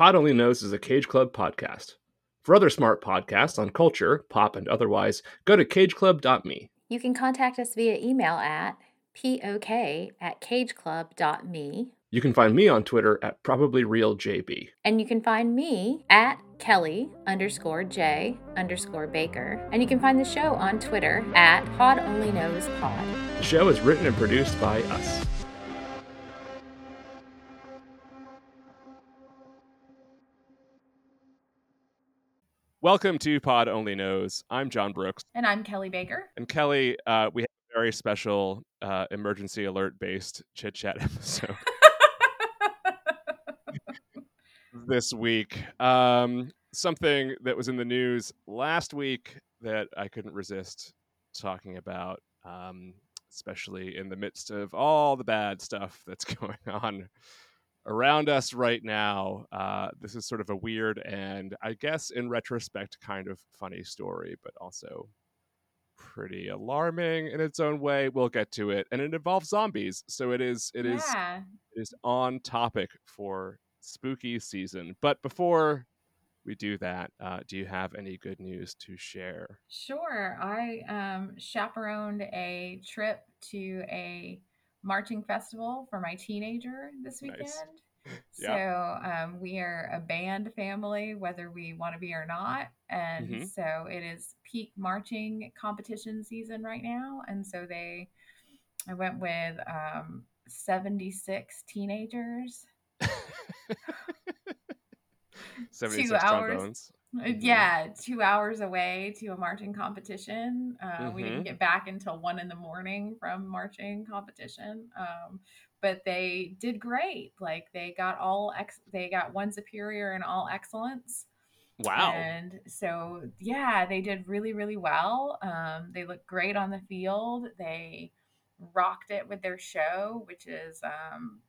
Pod Only Knows is a Cage Club podcast. For other smart podcasts on culture, pop, and otherwise, go to cageclub.me. You can contact us via email at pok at cageclub.me. You can find me on Twitter at probablyrealjb. And you can find me at Kelly underscore J underscore Baker. And you can find the show on Twitter at Pod Only Knows Pod. The show is written and produced by us. Welcome to Pod Only Knows. I'm John Brooks. And I'm Kelly Baker. And Kelly, uh, we have a very special uh, emergency alert based chit chat episode this week. Um, something that was in the news last week that I couldn't resist talking about, um, especially in the midst of all the bad stuff that's going on around us right now. Uh, this is sort of a weird and, I guess, in retrospect, kind of funny story, but also pretty alarming in its own way. We'll get to it, and it involves zombies, so it is it is yeah. it is on topic for spooky season. But before we do that, uh, do you have any good news to share? Sure. I um, chaperoned a trip to a marching festival for my teenager this weekend. Nice. So um, we are a band family, whether we want to be or not. And Mhm. so it is peak marching competition season right now. And so they, I went with um, 76 teenagers. 76 hours. trombones. Uh, Mhm. Yeah, two hours away to a marching competition. Uh, We Mhm. didn't get back until one in the morning from marching competition. Um, but they did great. Like they got all ex- they got one superior and all excellence. Wow. And so, yeah, they did really, really well. Um, they looked great on the field. They rocked it with their show, which is um,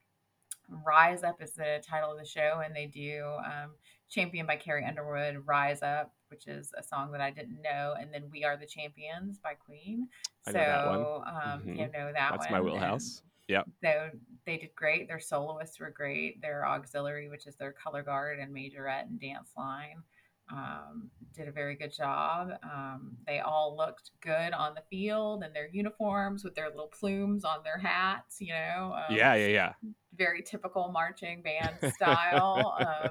Rise Up is the title of the show. And they do um, Champion by Carrie Underwood, Rise Up, which is a song that I didn't know. And then We Are the Champions by Queen. I So, know that one. um, Mhm. you know that That's one. my wheelhouse. Yep. so they did great. Their soloists were great. Their auxiliary, which is their color guard and majorette and dance line, um, did a very good job. Um, they all looked good on the field in their uniforms with their little plumes on their hats. You know, um, Yeah, yeah, yeah. very typical marching band style.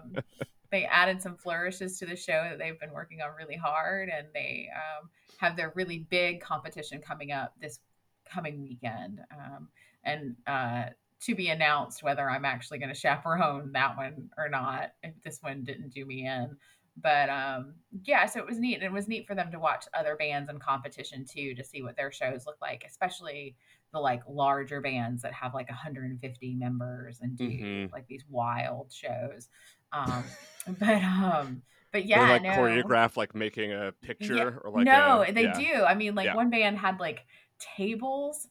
They added some flourishes to the show that they've been working on really hard, and they um, have their really big competition coming up this coming weekend, um, and uh, to be announced whether I'm actually going to chaperone that one or not. If this one didn't do me in. But um, yeah, so it was neat. And it was neat for them to watch other bands in competition too, to see what their shows look like, especially the like larger bands that have like 150 members and do Mhm. like these wild shows. Um, but um, but They, yeah, like no. choreograph like making a picture Yeah. or like no, a, they yeah. do. I mean, like Yeah. one band had like tables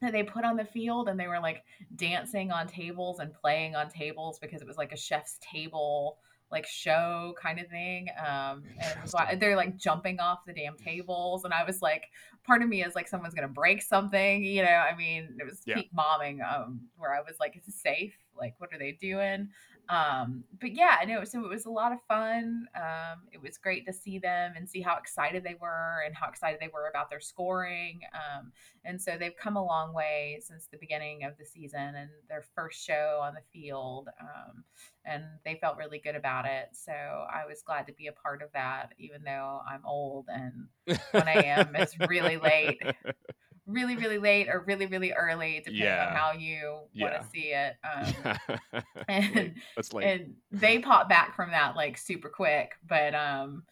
that they put on the field, and they were like dancing on tables and playing on tables because it was like a chef's table like show kind of thing. Um, and it they're like jumping off the damn tables, and I was like, part of me is like someone's gonna break something, you know. I mean, it was Yeah. peak momming, um, where I was like, is this safe? Like, what are they doing? Um, but yeah, I know. So it was a lot of fun. Um, it was great to see them and see how excited they were and how excited they were about their scoring. Um, and so they've come a long way since the beginning of the season and their first show on the field. Um, and they felt really good about it. So I was glad to be a part of that, even though I'm old and 1 a.m. is really late. really, really late or really, really early, depending Yeah. on how you want to see it. Um, Late. and That's late. and they pop back from that like super quick but um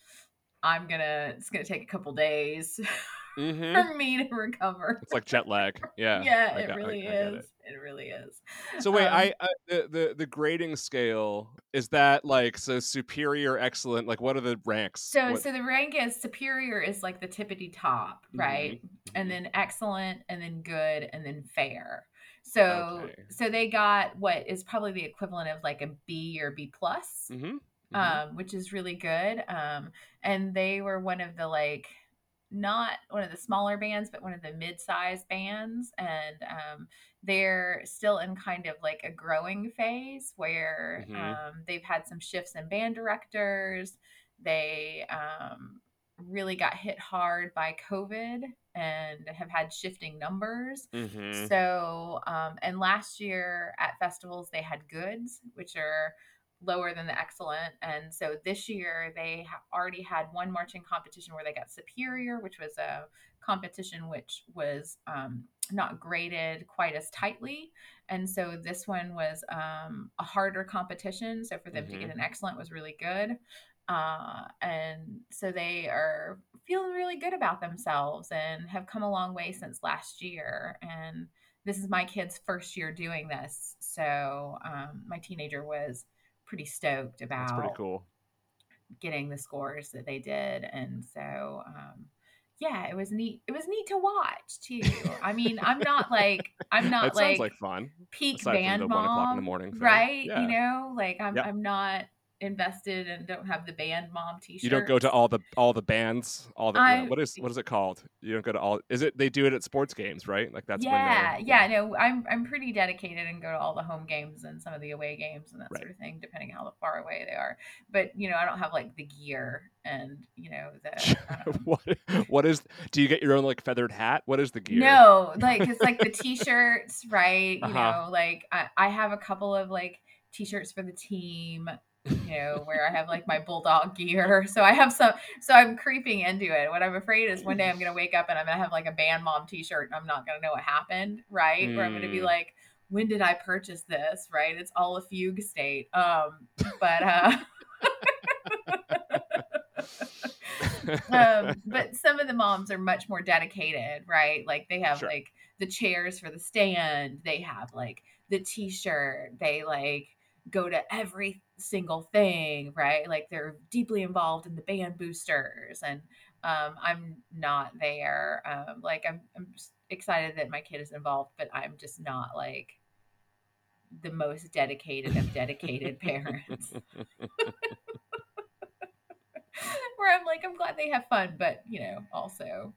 i'm gonna it's gonna take a couple days hmm for me to recover It's like jet lag. Yeah. yeah I it got- I- really I is it. It. really is So wait, Um, I, I the, the the grading scale is that like so superior, excellent. Like what are the ranks? so What- so the rank is superior is like the tippity top right and then excellent and then good and then fair so Okay. so they got what is probably the equivalent of like a b or b plus Mhm, mhm. um, which is really good. Um, and they were one of the like not one of the smaller bands, but one of the mid-sized bands, and um, they're still in kind of like a growing phase where Mhm. um, they've had some shifts in band directors. They um, really got hit hard by COVID and have had shifting numbers. Mm-hmm. So, um, and last year at festivals, they had goods, which are lower than the excellent. And so this year, they ha- already had one marching competition where they got superior, which was a competition which was um, not graded quite as tightly. And so this one was um, a harder competition. So for them to get Mhm. an excellent was really good. Uh, and so they are feeling really good about themselves and have come a long way since last year. And this is my kid's first year doing this. So um, my teenager was pretty stoked That's pretty about cool. getting the scores that they did. And so, um, yeah, it was neat. It was neat to watch too. I mean, I'm not like I'm not like, sounds like fun. peak band mom, one o'clock in the morning right? Yeah. You know, like I'm. I'm not invested and don't have the band mom t-shirt. You don't go to all the all the bands, all the I- what is what is it called? You don't go to all. Is it they do it at sports games, right? Like that's yeah, when yeah, no, I'm I'm pretty dedicated and go to all the home games and some of the away games and that Right. sort of thing, depending how far away they are. But you know, I don't have like the gear and you know the um, what what is? Do you get your own like feathered hat? What is the gear? No, like it's like the t-shirts, right? You Uh-huh. know, like I, I have a couple of like t-shirts for the team, you know, where I have like my bulldog gear. So I have some so I'm creeping into it. What I'm afraid is one day I'm gonna wake up and I'm gonna have like a band mom t-shirt and I'm not gonna know what happened, right? Where I'm gonna be Mm. like, when did I purchase this? Right? It's all a fugue state. Um, but uh um, but some of the moms are much more dedicated, right? Like they have Sure. like the chairs for the stand, they have like the t-shirt, they like go to every single thing, right? Like they're deeply involved in the band boosters and um, I'm not there. Um, like I'm, I'm excited that my kid is involved, but I'm just not like the most dedicated of dedicated parents. Where I'm like, I'm glad they have fun, but you know, also,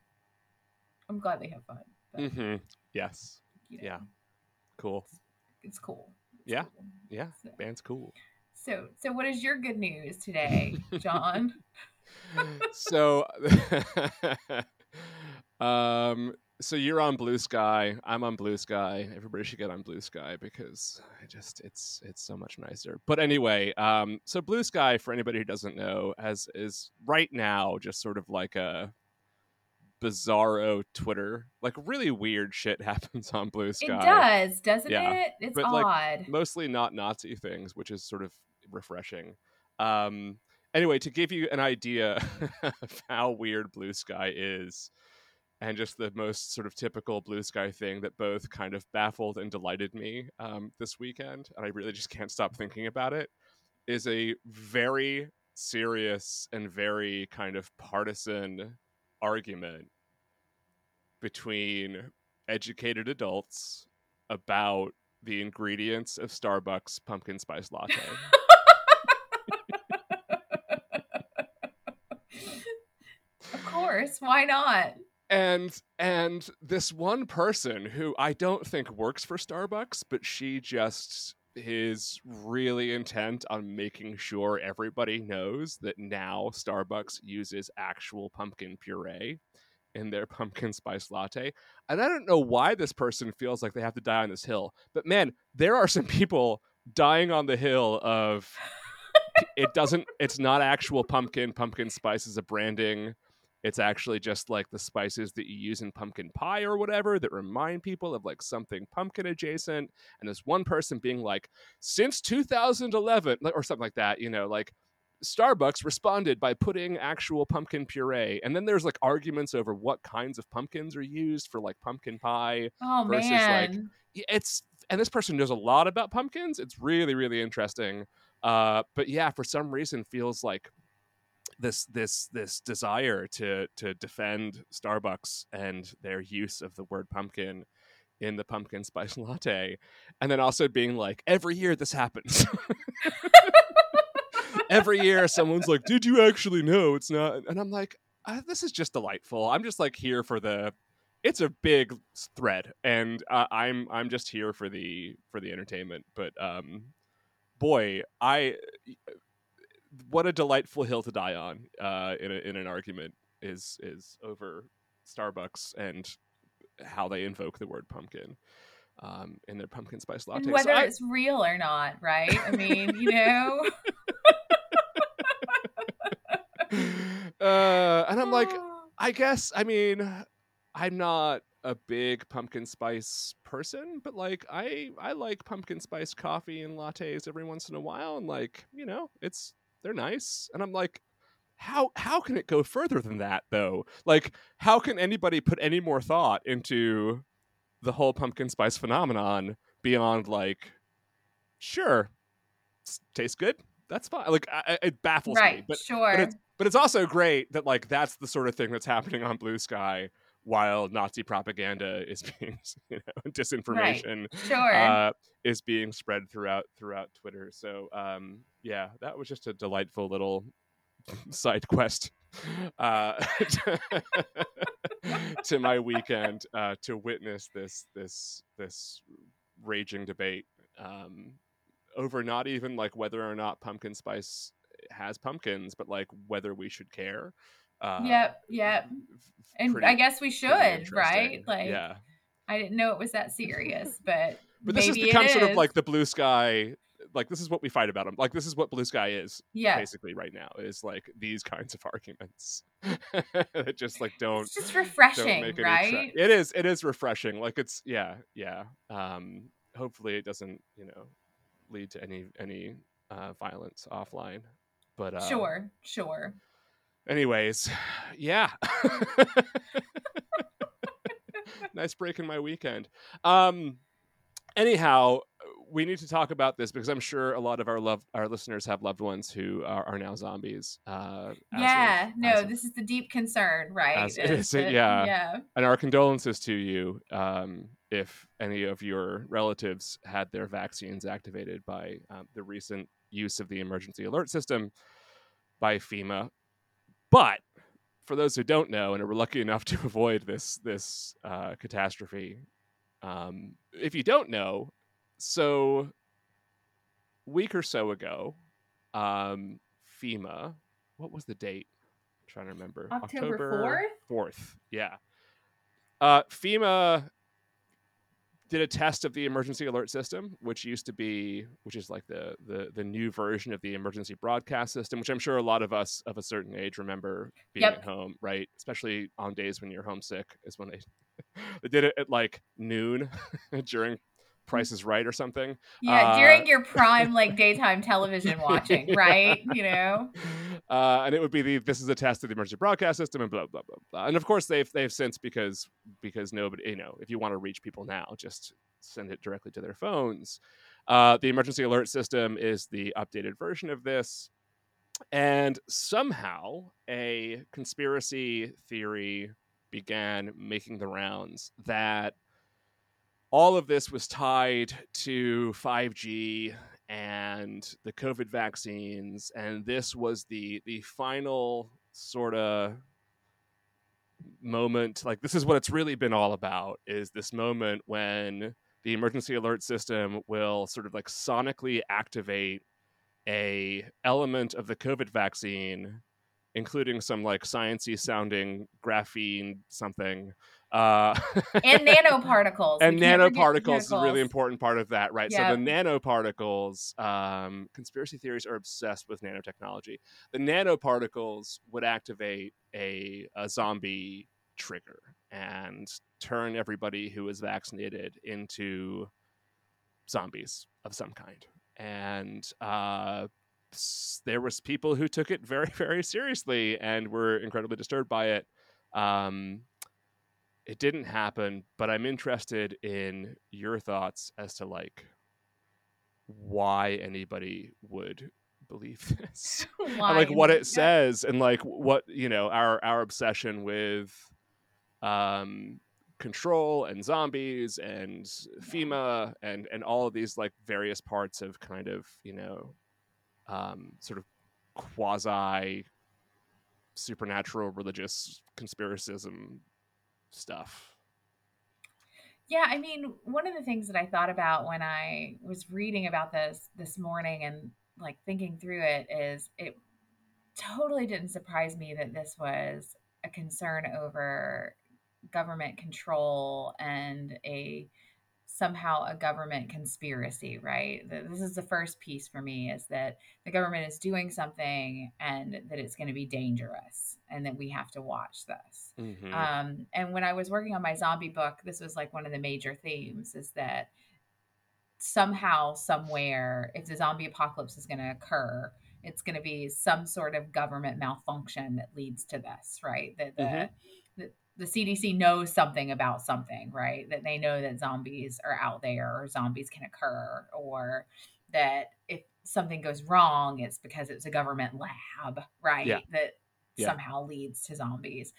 I'm glad they have fun. But, hmm Yes. you know, yeah. Cool. it's. It's cool. Yeah. So, Band's cool. so, so, what is your good news today, John? so um so you're on Bluesky i'm on Bluesky everybody should get on Bluesky because i just it's it's so much nicer but anyway um so Bluesky for anybody who doesn't know has is right now just sort of like a bizarro twitter like really weird shit happens on Bluesky It does, doesn't Yeah. it? It's But, like, odd. mostly not Nazi things, which is sort of refreshing. Um, anyway, to give you an idea of how weird Bluesky is, and just the most sort of typical Bluesky thing that both kind of baffled and delighted me um, this weekend, and I really just can't stop thinking about it, is a very serious and very kind of partisan argument between educated adults about the ingredients of Starbucks pumpkin spice latte. of course, why not? and and this one person who I don't think works for Starbucks, but she just is really intent on making sure everybody knows that now Starbucks uses actual pumpkin puree in their pumpkin spice latte. And I don't know why this person feels like they have to die on this hill, but man, there are some people dying on the hill of it doesn't it's not actual pumpkin pumpkin spice is a branding it's actually just like the spices that you use in pumpkin pie or whatever that remind people of like something pumpkin adjacent and there's one person being like since 2011 or something like that you know like starbucks responded by putting actual pumpkin puree and then there's like arguments over what kinds of pumpkins are used for like pumpkin pie Oh versus, like, man. y- it's and this person knows a lot about pumpkins it's really really interesting uh but yeah for some reason feels like this this this desire to to defend starbucks and their use of the word pumpkin in the pumpkin spice latte and then also being like every year this happens every year someone's like did you actually know it's not and i'm like uh, this is just delightful. I'm just like here for the. It's a big thread, and uh, I'm I'm just here for the for the entertainment. But um, boy, I what a delightful hill to die on uh, in a, in an argument is is over Starbucks and how they invoke the word pumpkin um, in their pumpkin spice latte. And whether so I, it's real or not, right? I mean, you know. uh, and I'm like, I guess, I mean, I'm not a big pumpkin spice person, but like I I like pumpkin spice coffee and lattes every once in a while, and like you know, it's they're nice, and I'm like, how how can it go further than that though? Like, how can anybody put any more thought into the whole pumpkin spice phenomenon beyond like, sure, tastes good, that's fine. Like, I, it baffles right, me, but sure. but it's but it's also great that like that's the sort of thing that's happening on Bluesky while Nazi propaganda is being, you know, disinformation right. sure. uh, is being spread throughout throughout Twitter. So um, yeah, that was just a delightful little side quest uh, to my weekend uh, to witness this this this raging debate um, over not even like whether or not pumpkin spice has pumpkins, but like whether we should care. Uh, yep, yep. And I guess we should, right? Like, yeah. I didn't know it was that serious, but but this has become sort of like the Bluesky. Like this is what we fight about them. Like this is what Bluesky is. Yeah. Basically, right now is like these kinds of arguments that just like don't. It's just refreshing, right? Tra- it is. It is refreshing. Like it's yeah, yeah. Um, hopefully, it doesn't you know lead to any any uh, violence offline. But uh, sure, sure anyways yeah. Nice break in my weekend. Um anyhow we need to talk about this because i'm sure a lot of our love our listeners have loved ones who are, are now zombies uh yeah of, no of, this is the deep concern right? As, is it, yeah. yeah. And our condolences to you um if any of your relatives had their vaccines activated by um, the recent use of the emergency alert system by FEMA but for those who don't know and are lucky enough to avoid this this uh, catastrophe, um, if you don't know, so week or so ago, um, FEMA, what was the date? I'm trying to remember. October fourth. Fourth, yeah. Uh, FEMA did a test of the emergency alert system, which used to be, which is like the the the new version of the emergency broadcast system, which I'm sure a lot of us of a certain age remember being yep. at home, right? Especially on days when you're homesick, is when they they did it at like noon during Price is Right or something. Yeah, uh, during your prime like daytime television watching, right? You know. Uh, and it would be the this is a test of the emergency broadcast system and blah blah blah blah. And of course they've they've since because because nobody you know if you want to reach people now just send it directly to their phones. Uh, the emergency alert system is the updated version of this. And somehow a conspiracy theory began making the rounds that all of this was tied to 5G and the COVID vaccines, and this was the the final sort of moment. Like this is what it's really been all about: is this moment when the emergency alert system will sort of like sonically activate a element of the COVID vaccine, including some like sciency sounding graphene something uh, and nanoparticles. and nanoparticles is a really important part of that, right? Yep. So the nanoparticles, um, conspiracy theories are obsessed with nanotechnology. The nanoparticles would activate a, a zombie trigger and turn everybody who is vaccinated into zombies of some kind. And uh, there was people who took it very, very seriously and were incredibly disturbed by it. Um, it didn't happen, but I'm interested in your thoughts as to like why anybody would believe this. and like what it says and like what, you know, our our obsession with um control and zombies and FEMA and and all of these like various parts of kind of, you know, um sort of quasi supernatural religious conspiracism stuff. Yeah, I mean, one of the things that I thought about when I was reading about this this morning and like thinking through it is it totally didn't surprise me that this was a concern over government control and a somehow a government conspiracy, right? This is the first piece for me is that the government is doing something and that it's going to be dangerous and that we have to watch this. Mm-hmm. Um, and when I was working on my zombie book, this was like one of the major themes is that somehow, somewhere, if the zombie apocalypse is going to occur, it's going to be some sort of government malfunction that leads to this, right? That the, mm-hmm. The CDC knows something about something, right? That they know that zombies are out there or zombies can occur, or that if something goes wrong, it's because it's a government lab, right? Yeah. That yeah. somehow leads to zombies.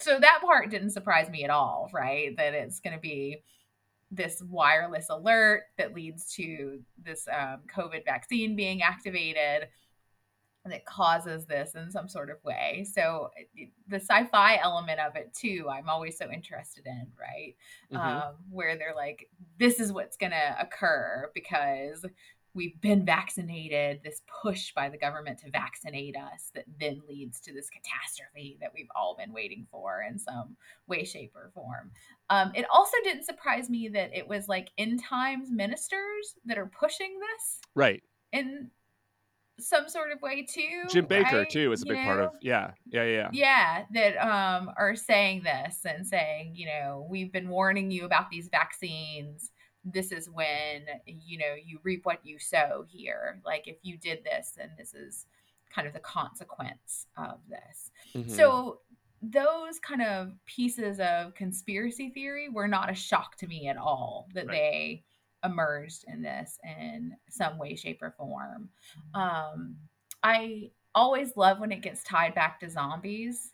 So that part didn't surprise me at all, right? That it's going to be this wireless alert that leads to this um, COVID vaccine being activated that causes this in some sort of way. So the sci-fi element of it too, I'm always so interested in, right? Mm-hmm. Um, where they're like, this is what's going to occur because we've been vaccinated. This push by the government to vaccinate us that then leads to this catastrophe that we've all been waiting for in some way, shape, or form. Um, it also didn't surprise me that it was like end times ministers that are pushing this, right? In some sort of way too. Jim Bakker right? too is a big you part of yeah, yeah, yeah. Yeah, that um are saying this and saying, you know, we've been warning you about these vaccines. This is when, you know, you reap what you sow here. Like if you did this, then this is kind of the consequence of this. Mm-hmm. So those kind of pieces of conspiracy theory were not a shock to me at all that right. they emerged in this in some way, shape, or form. Um, I always love when it gets tied back to zombies.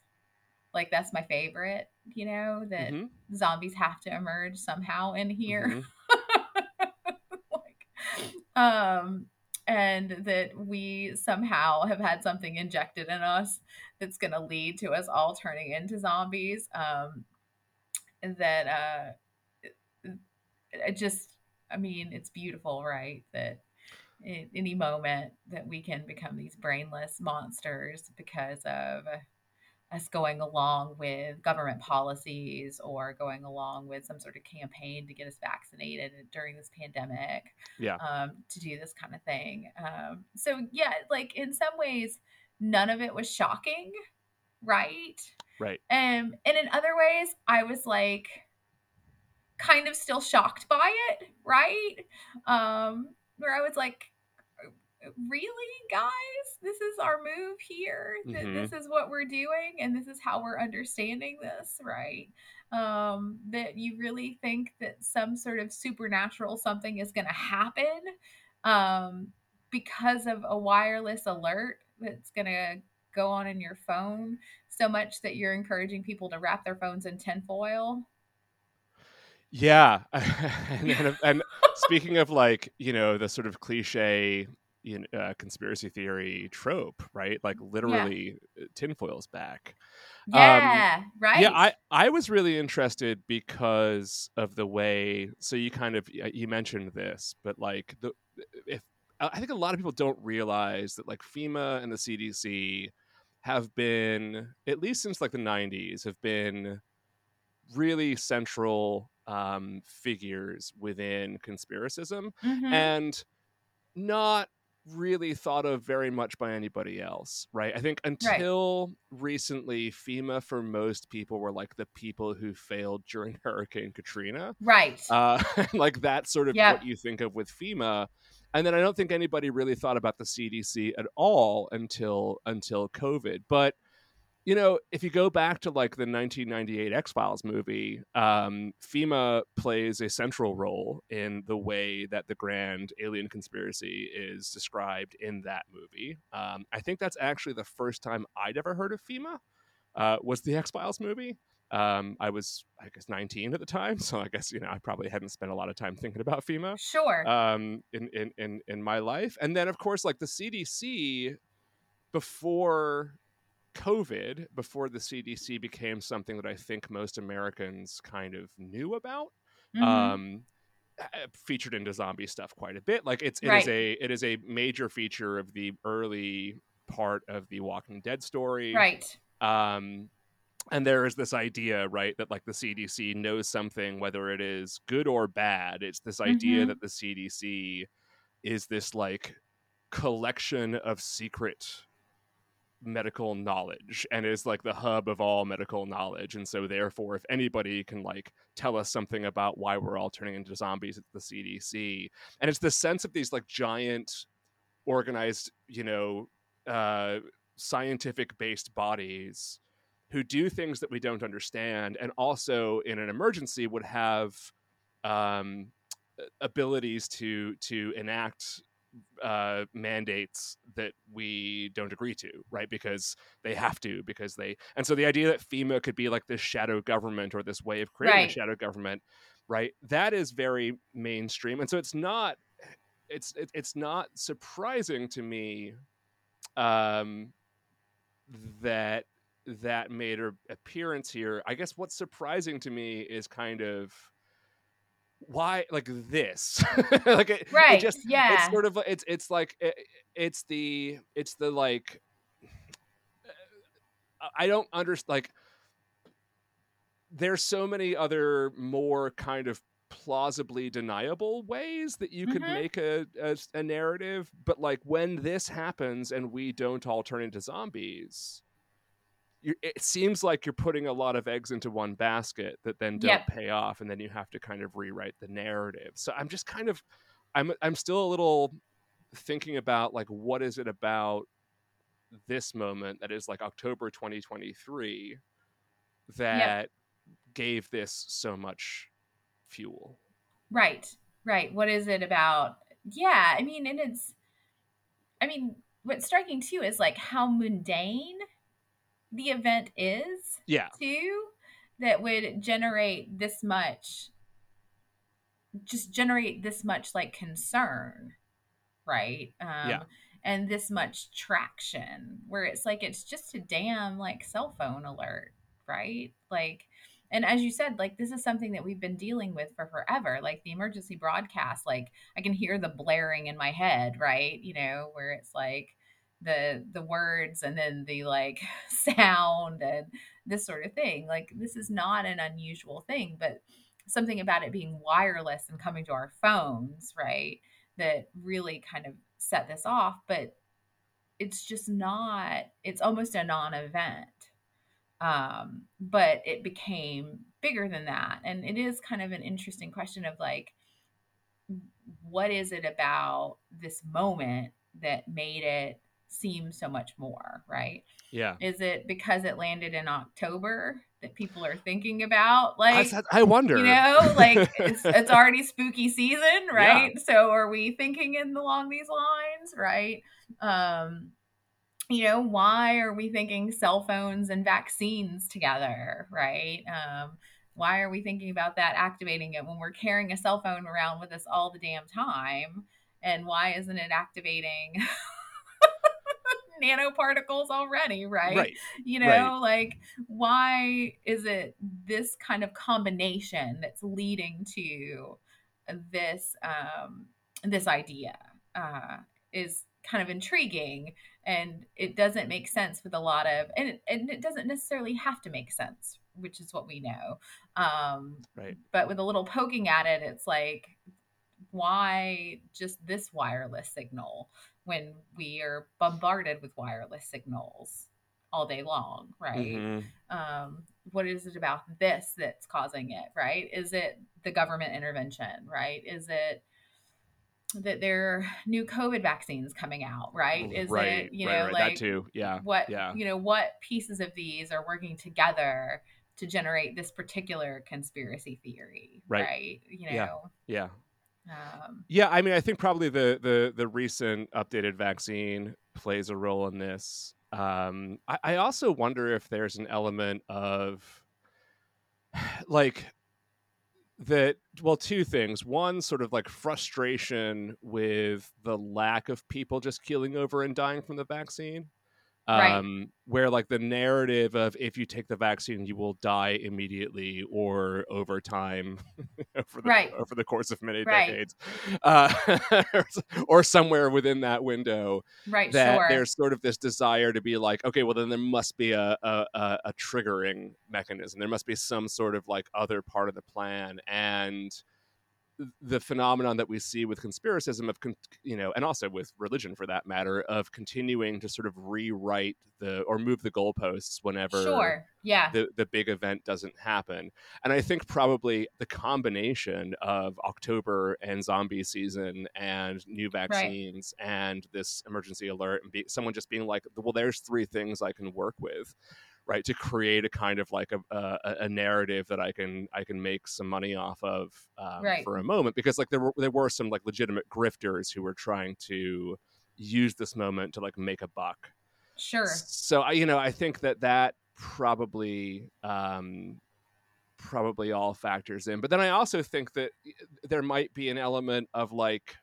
Like that's my favorite, you know, that mm-hmm. zombies have to emerge somehow in here. Mm-hmm. like, um, and that we somehow have had something injected in us that's going to lead to us all turning into zombies. Um, that, uh, it just I mean, it's beautiful, right? That at any moment that we can become these brainless monsters because of us going along with government policies or going along with some sort of campaign to get us vaccinated during this pandemic yeah. um, to do this kind of thing. Um, so yeah like in some ways none of it was shocking right? Right. Um, and in other ways i was like kind of still shocked by it, right? Um, where I was like, really, guys? This is our move here. Mm-hmm. This is what we're doing, and this is how we're understanding this, right? Um, that you really think that some sort of supernatural something is going to happen um, because of a wireless alert that's going to go on in your phone so much that you're encouraging people to wrap their phones in tinfoil yeah, and, and, and speaking of like you know the sort of cliche you know, uh, conspiracy theory trope, right? Like literally, yeah. Uh, tinfoil's back. Yeah, um, right. Yeah, I I was really interested because of the way. So you kind of you mentioned this, but like the if I think a lot of people don't realize that like FEMA and the CDC have been at least since like the 90s have been really central um, figures within conspiracism mm-hmm. and not really thought of very much by anybody else, right? I think until right. recently, FEMA for most people were like the people who failed during Hurricane Katrina, right? Uh, like that's sort of yep. what you think of with FEMA, and then I don't think anybody really thought about the CDC at all until until COVID, but you know, if you go back to like the 1998 X Files movie, um, FEMA plays a central role in the way that the grand alien conspiracy is described in that movie. Um, I think that's actually the first time I'd ever heard of FEMA. Uh, was the X Files movie? Um, I was, I guess, 19 at the time, so I guess you know I probably hadn't spent a lot of time thinking about FEMA. Sure. Um, in in in in my life, and then of course, like the CDC, before COVID, before the CDC became something that I think most Americans kind of knew about, Mhm. um, featured into zombie stuff quite a bit. Like it's it is Right. a it is a major feature of the early part of the Walking Dead story. right. Um, and there is this idea, right, that like the CDC knows something, whether it is good or bad. It's this idea Mhm. that the CDC is this like collection of secret medical knowledge and is like the hub of all medical knowledge and so therefore if anybody can like tell us something about why we're all turning into zombies it's the cdc and it's the sense of these like giant organized you know uh scientific based bodies who do things that we don't understand and also in an emergency would have um abilities to to enact uh, mandates that we don't agree to, right? Because they have to, because they, and so the idea that FEMA could be like this shadow government or this way of creating Right. a shadow government, right? That is very mainstream, and so it's not, it's it, it's not surprising to me, um, that that made an appearance here. I guess what's surprising to me is kind of why like this like it, it Right. just yeah. it's sort of it's it's like it, it's the it's the like uh, I don't understand like there's so many other more kind of plausibly deniable ways that you could Mhm. make a, a a narrative but like when this happens and we don't all turn into zombies it seems like you're putting a lot of eggs into one basket that then don't Yep. pay off and then you have to kind of rewrite the narrative so i'm just kind of i'm i'm still a little thinking about like what is it about this moment that is like october 2023 that gave this so much fuel Right, right. What is it about? Yeah, I mean, and it's, I mean, what's striking too is like how mundane the event is yeah too, that would generate this much, just generate this much like concern, right? Um, Yeah. And this much traction, where it's like it's just a damn like cell phone alert, right? Like, and as you said, like this is something that we've been dealing with for forever. Like the emergency broadcast, like I can hear the blaring in my head, right? You know, where it's like the the words and then the like sound and this sort of thing. Like this is not an unusual thing, but something about it being wireless and coming to our phones, right? That really kind of set this off, but it's just not it's almost a non-event um but it became bigger than that and it is kind of an interesting question of like what is it about this moment that made it seem so much more right? Yeah. Is it because it landed in october that people are thinking about like said- I wonder. you know like it's it's already spooky season right? So are we thinking in along these lines right? Um you know why are we thinking cell phones and vaccines together right? Um why are we thinking about that activating it when we're carrying a cell phone around with us all the damn time? And why isn't it activating nanoparticles already right right you know Right. like why is it this kind of combination that's leading to this um this idea uh is kind of intriguing and it doesn't make sense with a lot of and it, and it doesn't necessarily have to make sense which is what we know um Right. but with a little poking at it it's like why just this wireless signal when we are bombarded with wireless signals all day long, right? Mhm. Um, what is it about this that's causing it, right? Is it the government intervention, right? Is it that there are new COVID vaccines coming out, right? Is right it, you know, right. like that too yeah what, yeah you know, what pieces of these are working together to generate this particular conspiracy theory, Right. right? You Yeah. know, yeah um, Yeah, I mean, I think probably the the the recent updated vaccine plays a role in this. Um, I, I also wonder if there's an element of like that. Well, two things. One, sort of like frustration with the lack of people just keeling over and dying from the vaccine. Right. um, where like the narrative of if you take the vaccine you will die immediately or over time over the Right. over the course of many Right. decades uh, or somewhere within that window Right. that sure. there's sort of this desire to be like okay well then there must be a, a, a triggering mechanism there must be some sort of like other part of the plan and the phenomenon that we see with conspiracism of con- you know and also with religion for that matter of continuing to sort of rewrite the or move the goalposts whenever Sure. Yeah. the, the big event doesn't happen and i think probably the combination of october and zombie season and new vaccines and this emergency alert and be, someone just being like well there's three things i can work with right to create a kind of like a, a, a narrative that i can i can make some money off of um, Right. for a moment because like there were there were some like legitimate grifters who were trying to use this moment to like make a buck Sure. so I, you know, I think that that probably um, probably all factors in. But then I also think that there might be an element of like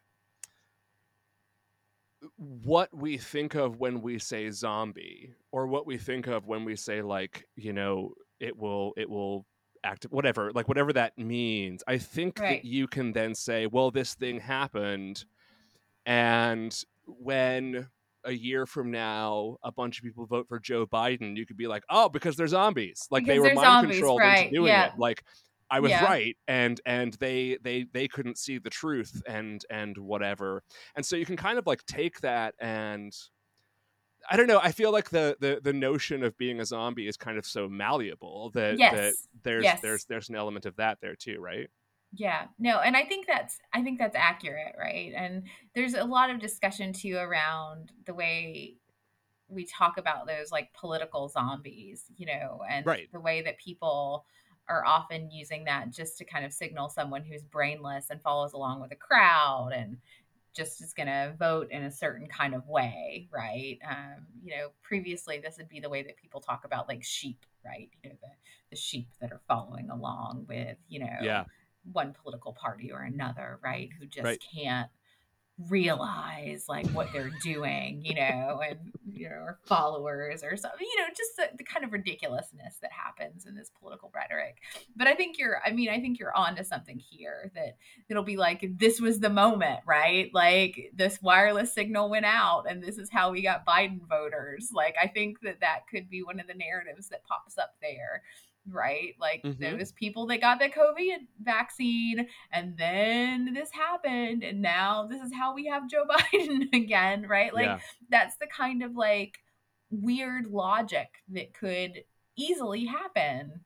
what we think of when we say zombie, or what we think of when we say like you know it will it will act whatever like whatever that means. I think Right. that you can then say, well, this thing happened, and when a year from now a bunch of people vote for Joe Biden, you could be like, oh, because they're zombies. Like they Because were they're mind zombies, controlled right, into doing yeah. it. Like I was Yeah. right, and and they they they couldn't see the truth and and whatever. And so you can kind of like take that and I don't know. I feel like the the the notion of being a zombie is kind of so malleable that that there's Yes. there's there's an element of that there too, right? Yeah, no, and I think that's I think that's accurate, right? And there's a lot of discussion too around the way we talk about those like political zombies, you know, and Right. the way that people are often using that just to kind of signal someone who's brainless and follows along with a crowd and just is going to vote in a certain kind of way, right? Um, you know, previously this would be the way that people talk about like sheep, right? You know, the the sheep that are following along with, you know, Yeah. one political party or another, right? Who just Right. can't realize like what they're doing, you know, and you know, or followers or something, you know, just the, the kind of ridiculousness that happens in this political rhetoric. But I think you're, I mean, I think you're onto something here that it'll be like this was the moment, right? Like this wireless signal went out, and this is how we got Biden voters. Like I think that that could be one of the narratives that pops up there. Right, like Mhm. was people that got the COVID vaccine, and then this happened, and now this is how we have Joe Biden again, right? Like yeah. that's the kind of like weird logic that could easily happen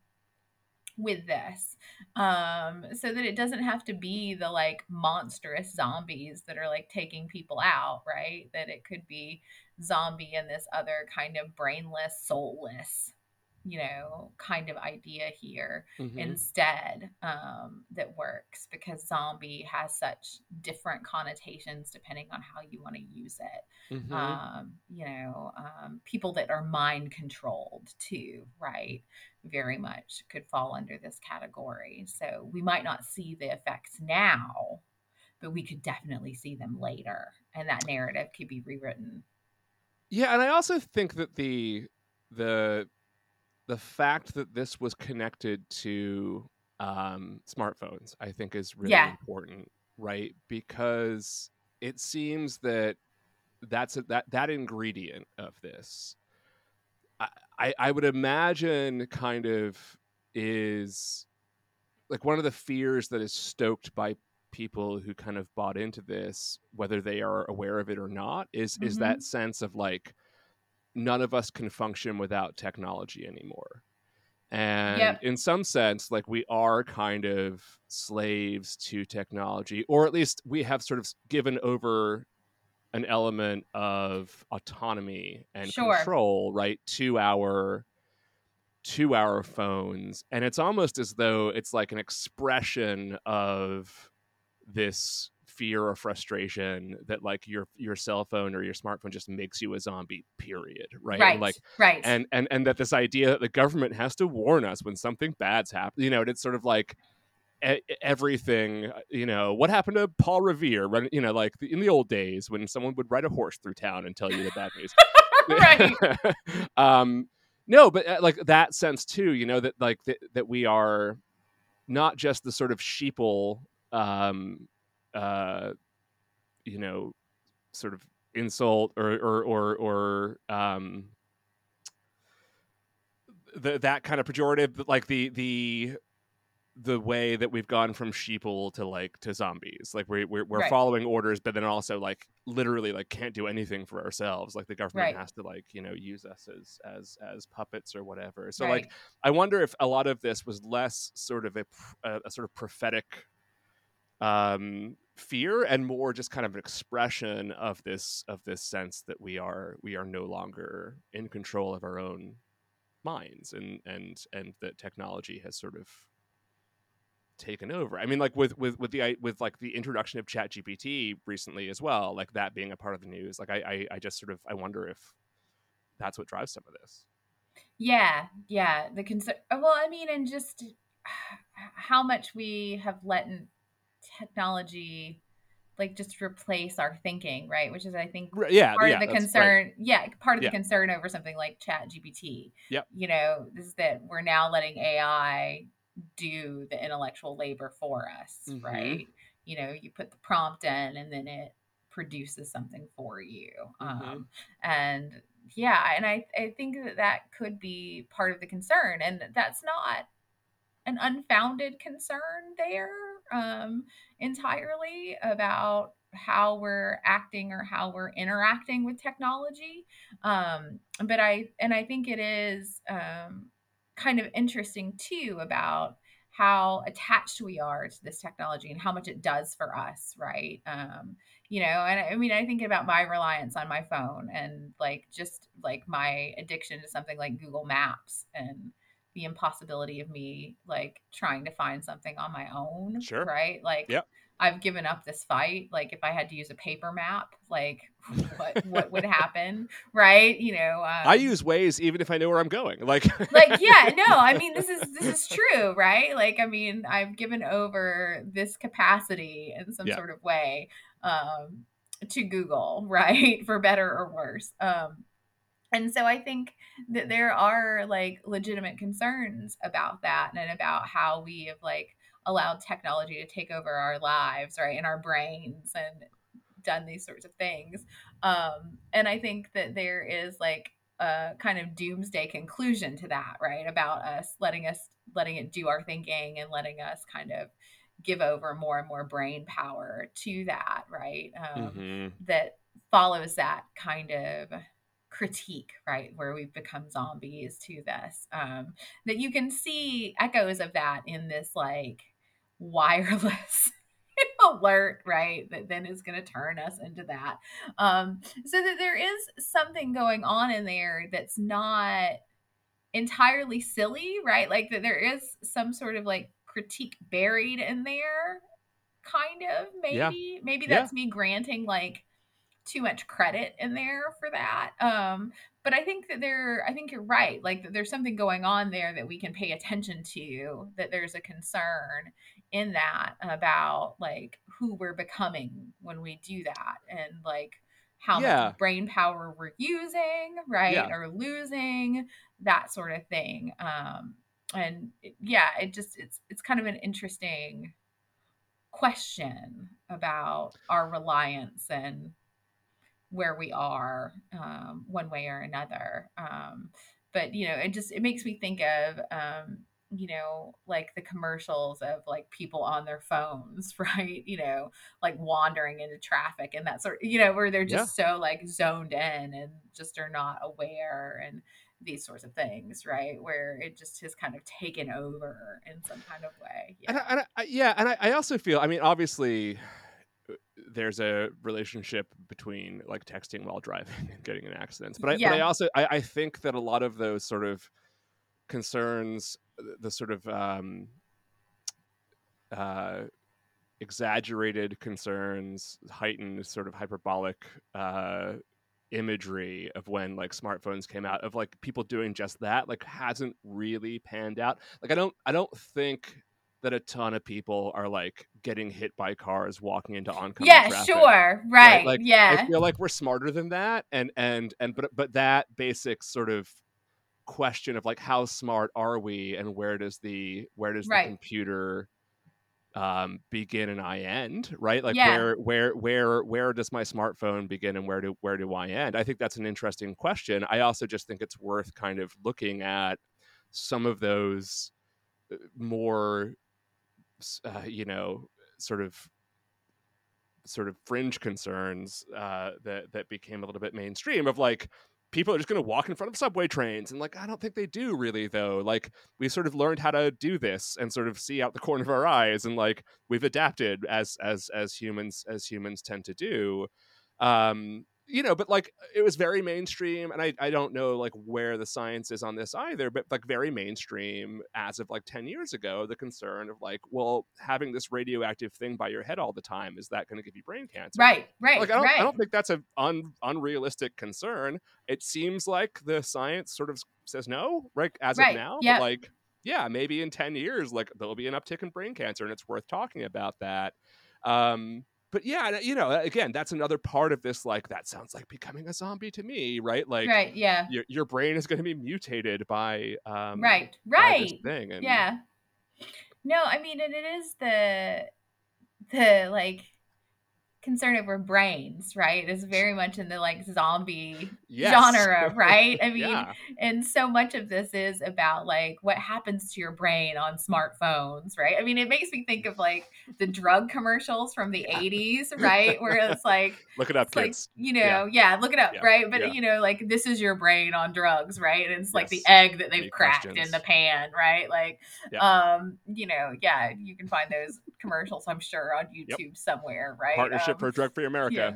with this um so that it doesn't have to be the like monstrous zombies that are like taking people out right that it could be zombie and this other kind of brainless soulless you know kind of idea here Mhm. instead um, that works because zombie has such different connotations depending on how you want to use it Mhm. um, you know, um, people that are mind controlled too, right? Very much could fall under this category. So we might not see the effects now, but we could definitely see them later, and that narrative could be rewritten. Yeah, and I also think that the the the fact that this was connected to um, smartphones, I think, is really Yeah. important, right? Because it seems that that's a, that that ingredient of this. I, I I would imagine kind of is like one of the fears that is stoked by people who kind of bought into this whether they are aware of it or not is is Mhm. that sense of like none of us can function without technology anymore and Yep. in some sense like we are kind of slaves to technology or at least we have sort of given over an element of autonomy and Sure. control right to our to our phones and it's almost as though it's like an expression of this fear or frustration that like your your cell phone or your smartphone just makes you a zombie period right, Right. And, like right. and and and that this idea that the government has to warn us when something bad's happened you know and it's sort of like everything uh, you know what happened to paul revere you know like in the old days when someone would ride a horse through town and tell you the bad news right. um, no, but uh, like that sense too, you know that like that, that we are not just the sort of sheeple, um, uh, you know, sort of insult or or or or um, the, that kind of pejorative, but like the the the way that we've gone from sheeple to like to zombies like we're we're, we're Right. following orders but then also like literally like can't do anything for ourselves like the government Right. has to like you know use us as as as puppets or whatever so right. like i wonder if a lot of this was less sort of a, a, a sort of prophetic um fear and more just kind of an expression of this of this sense that we are we are no longer in control of our own minds and and and that technology has sort of taken over. I mean, like with with with the with like the introduction of Chat GPT recently as well, like that being a part of the news. Like I I, I just sort of I wonder if that's what drives some of this. Yeah, yeah. The concern. Well, I mean, and just how much we have let technology, like, just replace our thinking, right? Which is, I think, yeah, part yeah, of the that's right. concern. Yeah, part of Yeah. the concern over something like Chat GPT. Yep. You know, is that we're now letting AI do the intellectual labor for us, Mhm. right? You know, you put the prompt in, and then it produces something for you. Mhm. Um, and yeah and I, I think that that could be part of the concern and that's not an unfounded concern there um, entirely about how we're acting or how we're interacting with technology. Um, but i and i think it is um, kind of interesting too about how attached we are to this technology and how much it does for us right? Um, you know and i mean i think about my reliance on my phone and like just like my addiction to something like google maps and the impossibility of me like trying to find something on my own Sure. right like Yep. i've given up this fight like if i had to use a paper map like what what would happen right you know um, I use Waze even if I know where I'm going. Like like yeah no i mean this is this is true right like i mean i've given over this capacity in some Yeah. sort of way um to google right for better or worse um and so i think that there are like legitimate concerns about that and about how we have like allowed technology to take over our lives right and our brains and done these sorts of things um and i think that there is like a kind of doomsday conclusion to that right about us letting us letting it do our thinking and letting us kind of give over more and more brain power to that right um Mhm. that follows that kind of critique right where we've become zombies to this um that you can see echoes of that in this like wireless alert right that then is going to turn us into that um so that there is something going on in there that's not entirely silly right like that there is some sort of like critique buried in there kind of Yeah. maybe maybe Yeah. that's me granting like too much credit in there for that um but i think that there i think you're right like that there's something going on there that we can pay attention to that there's a concern in that about like who we're becoming when we do that and like how Yeah. much brain power we're using right Yeah. or losing that sort of thing um and it- yeah it just it's it's kind of an interesting question about our reliance and where we are um, one way or another um, but you know it just it makes me think of um, you know like the commercials of like people on their phones right? You know like wandering into traffic and that sort you know where they're just so like zoned in and just are not aware and these sorts of things right? Where it just has kind of taken over in some kind of way And, yeah. I, and I, yeah, and I, I also feel. I mean, obviously, there's a relationship between like texting while driving and getting in accidents, but I, but I also I, I think that a lot of those sort of concerns, the, the sort of um, uh, exaggerated concerns, heightened sort of hyperbolic uh, imagery of when like smartphones came out of like people doing just that like hasn't really panned out. Like i don't i don't think that a ton of people are like getting hit by cars walking into oncoming yeah traffic. sure right, Like yeah I feel like we're smarter than that, and and and but but that basic sort of question of like how smart are we, and where does the where does Right. the computer um begin and i end right like Yeah. where where where where does my smartphone begin and where do where do i end i think that's an interesting question i also just think it's worth kind of looking at some of those uh, more uh, you know sort of sort of fringe concerns uh, that that became a little bit mainstream of like people are just going to walk in front of subway trains and like I don't think they do really though. Like we sort of learned how to do this and sort of see out the corner of our eyes and like we've adapted as as as humans as humans tend to do. Um you know but like it was very mainstream and I, I don't know like where the science is on this either but like very mainstream as of like 10 years ago the concern of like well having this radioactive thing by your head all the time is that going to give you brain cancer? Right right like I don't, right I don't think that's an un, unrealistic concern. It seems like the science sort of says no right as Right, of now yeah. but like yeah maybe in 10 years like there'll be an uptick in brain cancer and it's worth talking about that. Um but yeah you know again that's another part of this like that sounds like becoming a zombie to me right? Like right yeah. your, your brain is going to be mutated by um right right thing and yeah. No i mean and it is the the like concern over brains right? Is very much in the like zombie Yes. genre right? I mean yeah. and so much of this is about like what happens to your brain on smartphones right? I mean it makes me think of like the drug commercials from the 80s right? Where it's like look it up it's like kids. you know yeah, look it up Yeah, right? But yeah. you know like this is your brain on drugs right? And it's like the egg that they've Any cracked in the pan right? Like um you know yeah you can find those commercials i'm sure on youtube somewhere right? Partnership Um, for drug free america. yeah.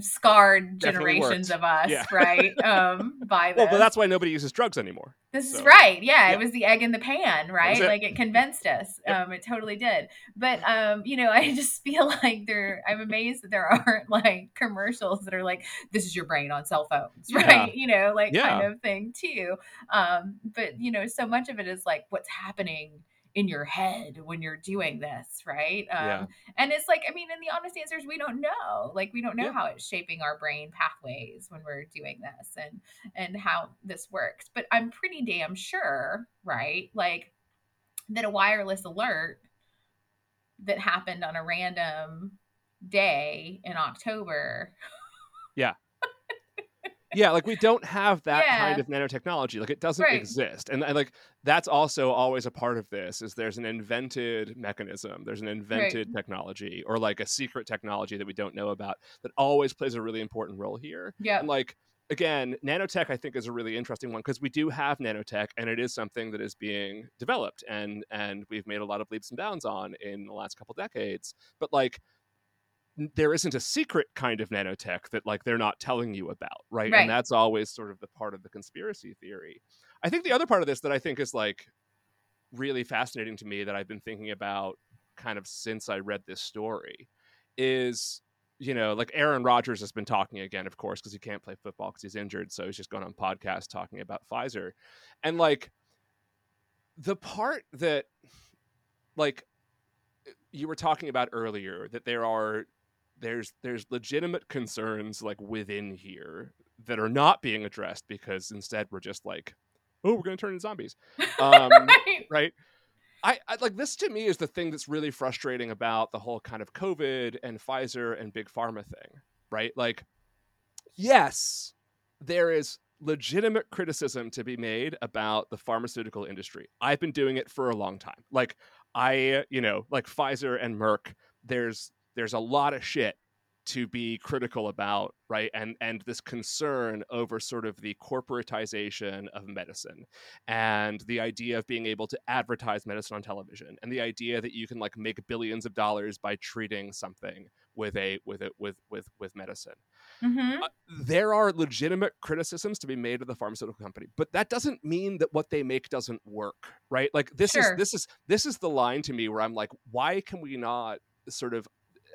Scarred Definitely generations worked. of us Yeah. right um by this well but that's why nobody uses drugs anymore this is right. Yeah, yeah. it was the egg in the pan, right? it. Like it convinced us. Yep. Um, it totally did. But um, you know, I just feel like there. I'm amazed that there aren't like commercials that are like, "This is your brain on cell phones," Yeah. right? You know, like Yeah. kind of thing too. Um, but you know, so much of it is like what's happening in your head when you're doing this, right? Um, Yeah. And it's like, I mean, and the honest answer is we don't know. Like, we don't know Yeah. how it's shaping our brain pathways when we're doing this, and and how this works. But I'm pretty damn sure, right? Like that a wireless alert that happened on a random day in October. yeah yeah, like we don't have that kind of nanotechnology like it doesn't Right. exist and, and like that's also always a part of this is there's an invented mechanism there's an invented technology or like a secret technology that we don't know about that always plays a really important role here. Yeah and like again nanotech i think is a really interesting one because we do have nanotech and it is something that is being developed and and we've made a lot of leaps and bounds on in the last couple decades. But like there isn't a secret kind of nanotech that like they're not telling you about right, Right. and that's always sort of the part of the conspiracy theory i think the other part of this that i think is like really fascinating to me that i've been thinking about kind of since i read this story is you know like aaron rodgers has been talking again of course because he can't play football because he's injured so he's just going on podcast talking about pfizer. And like the part that like you were talking about earlier that there are there's there's legitimate concerns like within here that are not being addressed because instead we're just like oh we're going to turn into zombies. Um, right. right? I, I like this to me is the thing that's really frustrating about the whole kind of covid and pfizer and big pharma thing right? Like yes there is legitimate criticism to be made about the pharmaceutical industry. I've been doing it for a long time. Like i you know like pfizer and merck there's there's a lot of shit to be critical about right and and this concern over sort of the corporatization of medicine and the idea of being able to advertise medicine on television and the idea that you can like make billions of dollars by treating something with a with it with with with medicine. Hmm uh, there are legitimate criticisms to be made of the pharmaceutical company but that doesn't mean that what they make doesn't work right? Like this Sure. is this is this is the line to me where i'm like why can we not sort of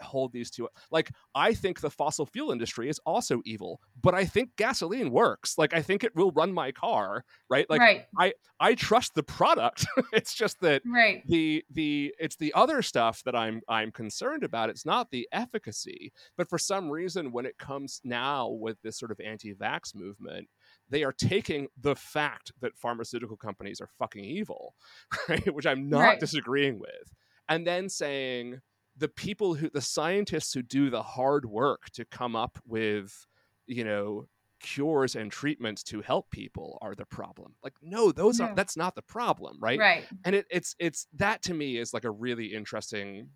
hold these two like i think the fossil fuel industry is also evil but i think gasoline works like i think it will run my car right like right. i i trust the product it's just that right. the the it's the other stuff that i'm i'm concerned about it's not the efficacy but for some reason when it comes now with this sort of anti-vax movement they are taking the fact that pharmaceutical companies are fucking evil right which i'm not Right. disagreeing with and then saying the people who the scientists who do the hard work to come up with you know cures and treatments to help people are the problem like no those are that's not the problem right, Right. and it, it's it's that to me is like a really interesting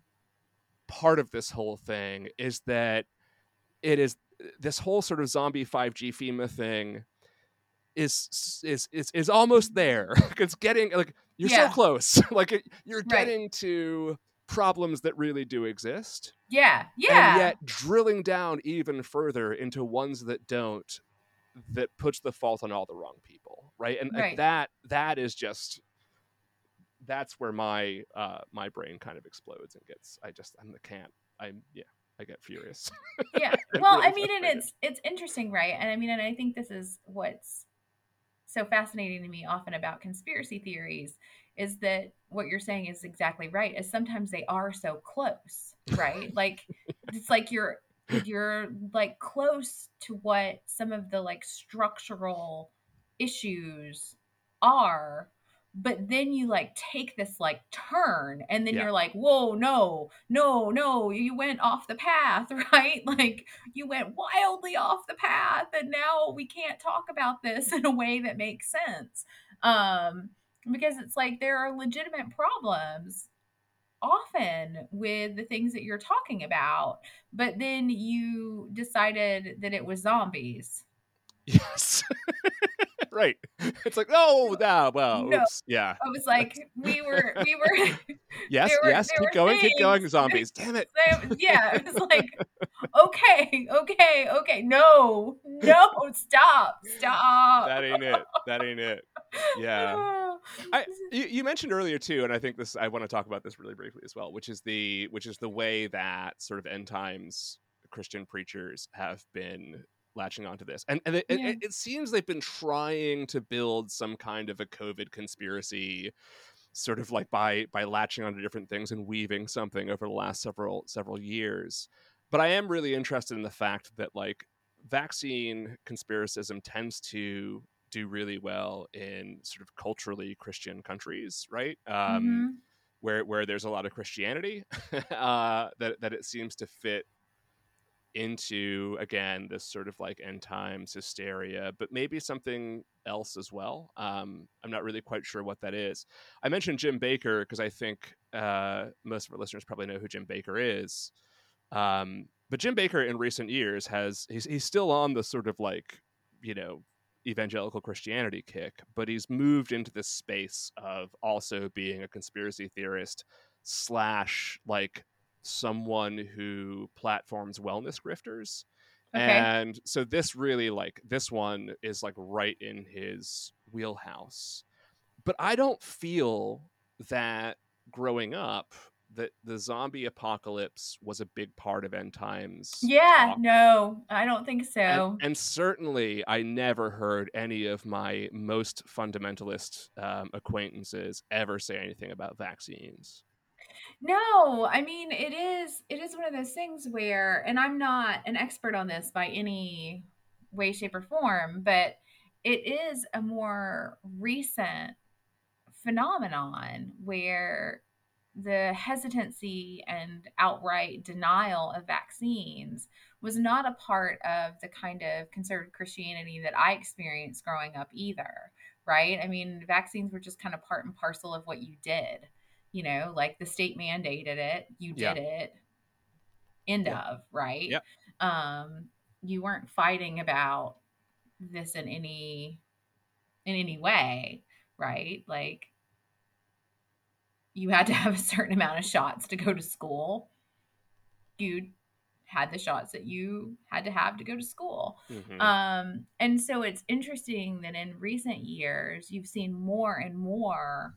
part of this whole thing is that it is this whole sort of zombie 5g fema thing is is is, is almost there it's getting like you're Yeah. so close like it, you're Right. getting to problems that really do exist Yeah. Yeah. and yet drilling down even further into ones that don't that puts the fault on all the wrong people right and Right. that that is just that's where my uh my brain kind of explodes and gets i just i'm the can't i'm yeah i get furious yeah well i mean and it's it's interesting right and i mean and i think this is what's so fascinating to me often about conspiracy theories is that what you're saying is exactly right is sometimes they are so close right? Like it's like you're you're like close to what some of the like structural issues are but then you like take this like turn and then Yeah. you're like whoa no no no you went off the path right? Like you went wildly off the path and now we can't talk about this in a way that makes sense. Um because it's like there are legitimate problems often with the things that you're talking about but then you decided that it was zombies yes. Right. It's like oh nah, well No. oops yeah. I was like we were we were yes were- yes keep going keep going things- zombies damn it. Yeah it was like okay okay okay no no stop stop. That ain't it that ain't it. Yeah. Oh, I, you, you mentioned earlier too, and I think this I want to talk about this really briefly as well, which is the which is the way that sort of end times Christian preachers have been latching onto this, and, and it, it- Yeah. it, seems they've been trying to build some kind of a COVID conspiracy, sort of like by by latching onto different things and weaving something over the last several several years. But I am really interested in the fact that like vaccine conspiracism tends to do really well in sort of culturally Christian countries, right? Um, Mhm. Where where there's a lot of Christianity, uh, that that it seems to fit into again this sort of like end times hysteria, but maybe something else as well. Um, I'm not really quite sure what that is. I mentioned Jim Bakker because I think uh, most of our listeners probably know who Jim Bakker is. Um, but Jim Bakker in recent years has he's he's still on the sort of like you know evangelical Christianity kick, but he's moved into this space of also being a conspiracy theorist slash like someone who platforms wellness grifters. Okay. And so this really like this one is like right in his wheelhouse. But I don't feel that growing up that the zombie apocalypse was a big part of end times. yeah talk. no i don't think so And, and certainly, I never heard any of my most fundamentalist um, acquaintances ever say anything about vaccines. No, I mean it is it is one of those things where and I'm not an expert on this by any way shape or form, but it is a more recent phenomenon where the hesitancy and outright denial of vaccines was not a part of the kind of conservative Christianity that I experienced growing up either, right? I mean, vaccines were just kind of part and parcel of what you did you know, like the state mandated it, you Yeah. did it. End Yep. of, right? Yep. Um, you weren't fighting about this in any in any way, right? Like you had to have a certain amount of shots to go to school. You had the shots that you had to have to go to school. Mhm. Um, and so it's interesting that in recent years, you've seen more and more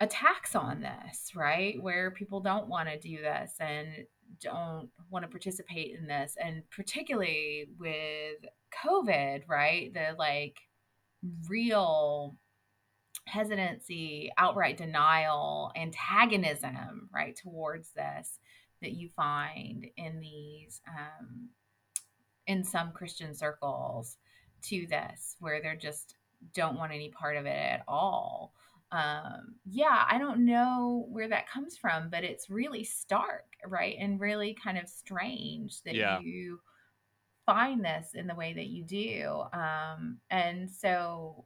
attacks on this, right? Where people don't want to do this and don't want to participate in this and particularly with covid right the like real hesitancy outright denial antagonism right towards this that you find in these um, in some christian circles to this where they're just don't want any part of it at all um yeah i don't know where that comes from but it's really stark right and really kind of strange that Yeah. you find this in the way that you do um and so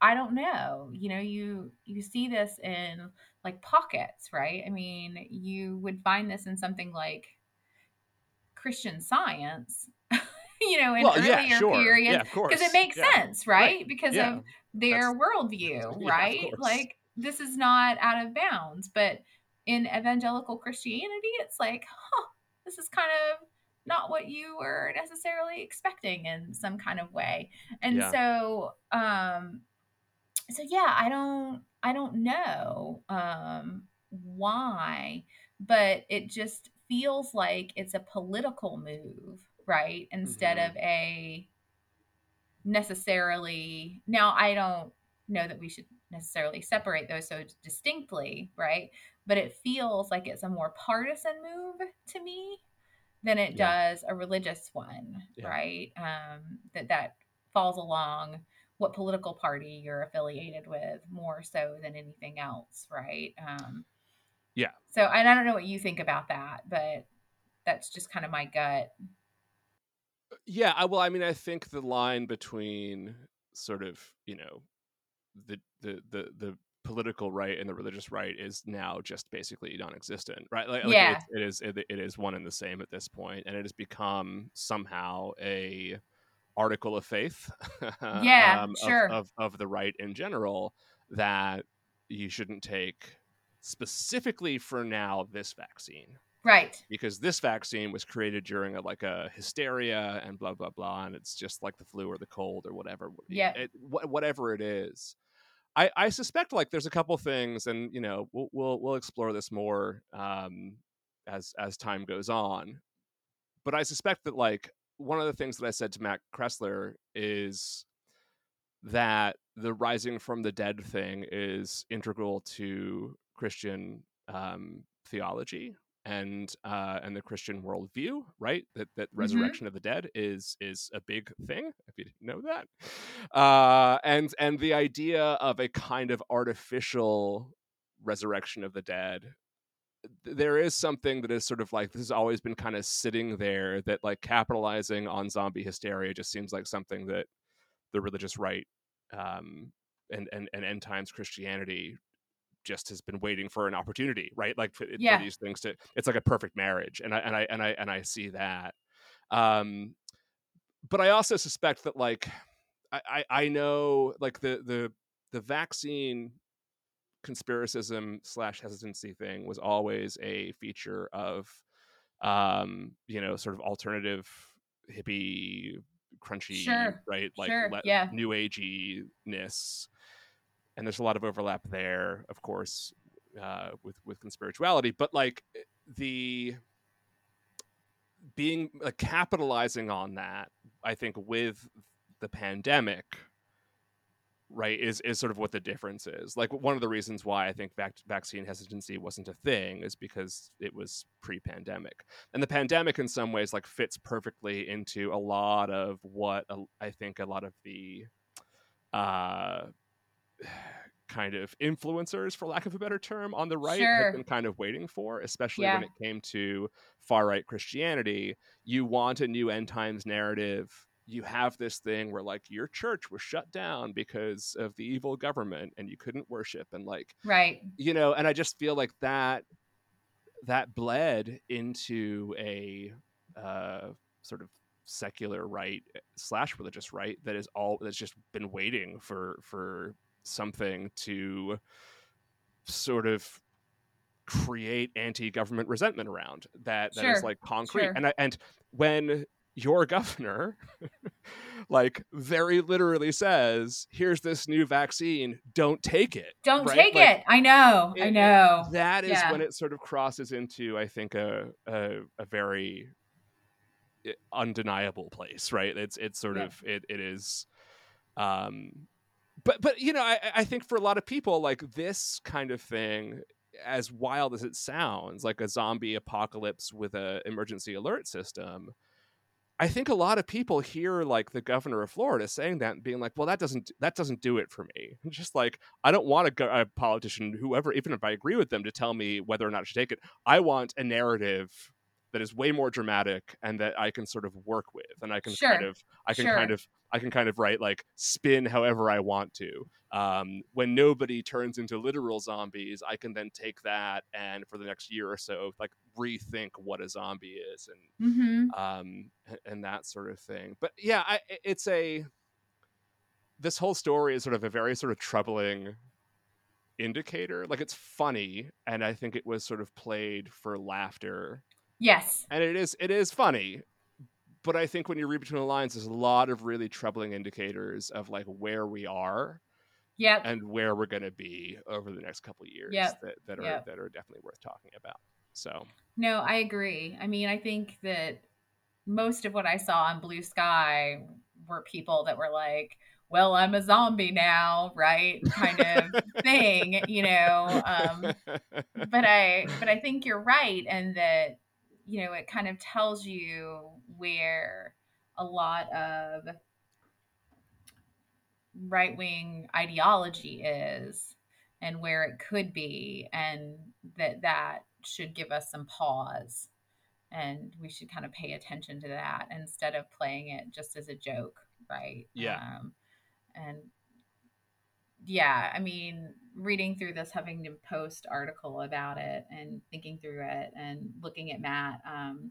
i don't know you know you you see this in like pockets right i mean you would find this in something like christian science you know in well, earlier yeah, sure. periods Yeah, of course. because it makes Yeah. sense right, because Yeah. of their worldview Yeah, right like this is not out of bounds but in evangelical christianity it's like huh this is kind of not what you were necessarily expecting in some kind of way and so um so yeah i don't i don't know um why but it just feels like it's a political move right instead Mhm. of a necessarily now i don't know that we should necessarily separate those so distinctly right but it feels like it's a more partisan move to me than it Yeah. does a religious one Yeah. right um that that falls along what political party you're affiliated with more so than anything else right um Yeah. so and i don't know what you think about that but that's just kind of my gut Yeah, I, well, I mean, I think the line between sort of, you know, the the the the political right and the religious right is now just basically non-existent, right? Like, like Yeah. it's, it is it, it is one and the same at this point, and it has become somehow a article of faith, Yeah, um, of- sure. of, of the right in general that you shouldn't take specifically for now this vaccine right. because this vaccine was created during a, like a hysteria and blah blah blah and it's just like the flu or the cold or whatever Yeah. it, wh- whatever it is. I, I suspect like there's a couple things and you know we'll we'll, we'll explore this more um, as as time goes on. But i suspect that like one of the things that i said to matt kressler is that the rising from the dead thing is integral to christian um, theology and uh, and the Christian worldview, right? That that Mm-hmm. resurrection of the dead is is a big thing. If you didn't know that, uh, and and the idea of a kind of artificial resurrection of the dead, there is something that is sort of like this has always been kind of sitting there. That like capitalizing on zombie hysteria just seems like something that the religious right um, and and and end times Christianity just has been waiting for an opportunity, right? Like for, Yeah. for these things to, it's like a perfect marriage, and I and I and I and I see that. Um, but I also suspect that like I I, I know like the the the vaccine conspiracism slash hesitancy thing was always a feature of um you know sort of alternative hippie crunchy Sure, right like sure, le- yeah. new agey-ness and there's a lot of overlap there of course uh with with conspirituality but like the being like capitalizing on that i think with the pandemic right is is sort of what the difference is. Like one of the reasons why i think vac- vaccine hesitancy wasn't a thing is because it was pre-pandemic. And the pandemic in some ways like fits perfectly into a lot of what I think a lot of the uh kind of influencers for lack of a better term on the right Sure. have been kind of waiting for especially when it came to far right christianity. You want a new end times narrative. You have this thing where like your church was shut down because of the evil government and you couldn't worship and like right. you know and i just feel like that that bled into a uh sort of secular right slash religious right that is all that's just been waiting for for something to sort of create anti-government resentment around that that is Sure, like concrete sure. and I, and when your governor like very literally says here's this new vaccine don't take it don't right? take Like, it i know it- i know that is Yeah. when it sort of crosses into i think a a, a very undeniable place right it's it's sort Yeah. of it, it is um but but you know I, I think for a lot of people like this kind of thing as wild as it sounds like a zombie apocalypse with a emergency alert system i think a lot of people hear like the governor of florida saying that and being like well that doesn't that doesn't do it for me. I'm just like i don't want a, a politician whoever even if i agree with them to tell me whether or not I should take it. I want a narrative that is way more dramatic and that i can sort of work with and i can kind of i can Sure. kind of I can kind of write like spin however I want to. Um, when nobody turns into literal zombies, I can then take that and for the next year or so, like rethink what a zombie is and hmm um, and that sort of thing. But yeah, i- it's a this whole story is sort of a very sort of troubling indicator. Like it's funny, and I think it was sort of played for laughter yes and it is it is funny but i think when you read between the lines there's a lot of really troubling indicators of like where we are yep and where we're going to be over the next couple of years Yep. that, that are Yep. that are definitely worth talking about so No, I agree. I mean, I think that most of what I saw on Bluesky were people that were like, well, I'm a zombie now, right? Kind of thing, you know. Um, but I but I think you're right and that you know, it kind of tells you where a lot of right-wing ideology is and where it could be and that that should give us some pause and we should kind of pay attention to that instead of playing it just as a joke right Yeah. um, and yeah i mean reading through this having to post article about it and thinking through it and looking at matt um,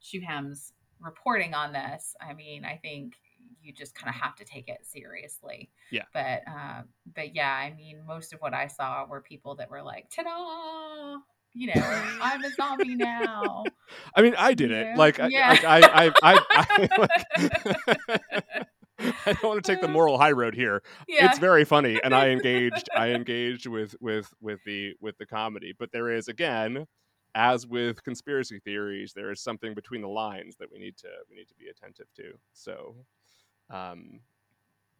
shuham's reporting on this i mean i think you just kind of have to take it seriously Yeah. but uh, but yeah i mean most of what i saw were people that were like ta-da you know i'm a zombie now i mean i did Yeah. it like, I- Yeah. like I, I, I, I, like, I don't want to take the moral high road here. Yeah. it's very funny and i engaged i engaged with with with the with the comedy but there is again as with conspiracy theories there is something between the lines that we need to we need to be attentive to so um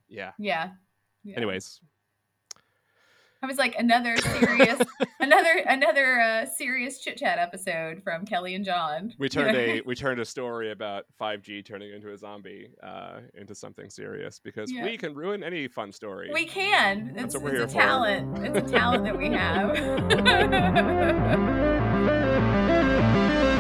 yeah. Yeah. Yeah. anyways I was like another serious, another another uh, serious chit chat episode from Kelly and John. we turned a we turned a story about 5g turning into a zombie uh into something serious because Yeah. we can ruin any fun story we can. That's It's, what we're it's a here for. talent. It's a talent that we have.